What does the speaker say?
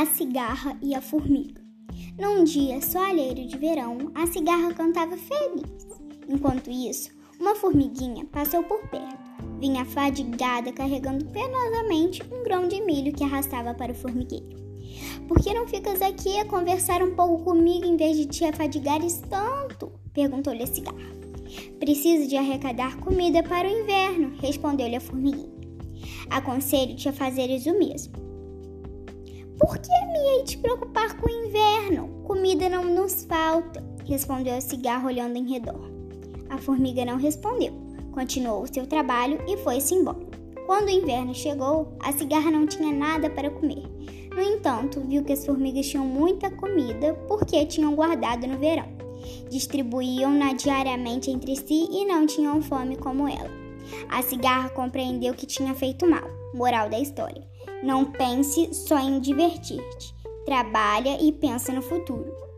a cigarra e a formiga. Num dia soalheiro de verão, a cigarra cantava feliz. Enquanto isso, uma formiguinha passou por perto. Vinha fadigada carregando penosamente um grão de milho que arrastava para o formigueiro. Por que não ficas aqui a conversar um pouco comigo em vez de te afadigares tanto? perguntou-lhe a cigarra. Preciso de arrecadar comida para o inverno, respondeu-lhe a formiguinha. Aconselho-te a fazeres o mesmo. Por que me hei de preocupar com o inverno? Comida não nos falta, respondeu a cigarra olhando em redor. A formiga não respondeu, continuou o seu trabalho e foi-se embora. Quando o inverno chegou, a cigarra não tinha nada para comer. No entanto, viu que as formigas tinham muita comida porque tinham guardado no verão. Distribuíam-na diariamente entre si e não tinham fome como ela. A cigarra compreendeu que tinha feito mal. Moral da história: não pense só em divertir-te. Trabalha e pensa no futuro.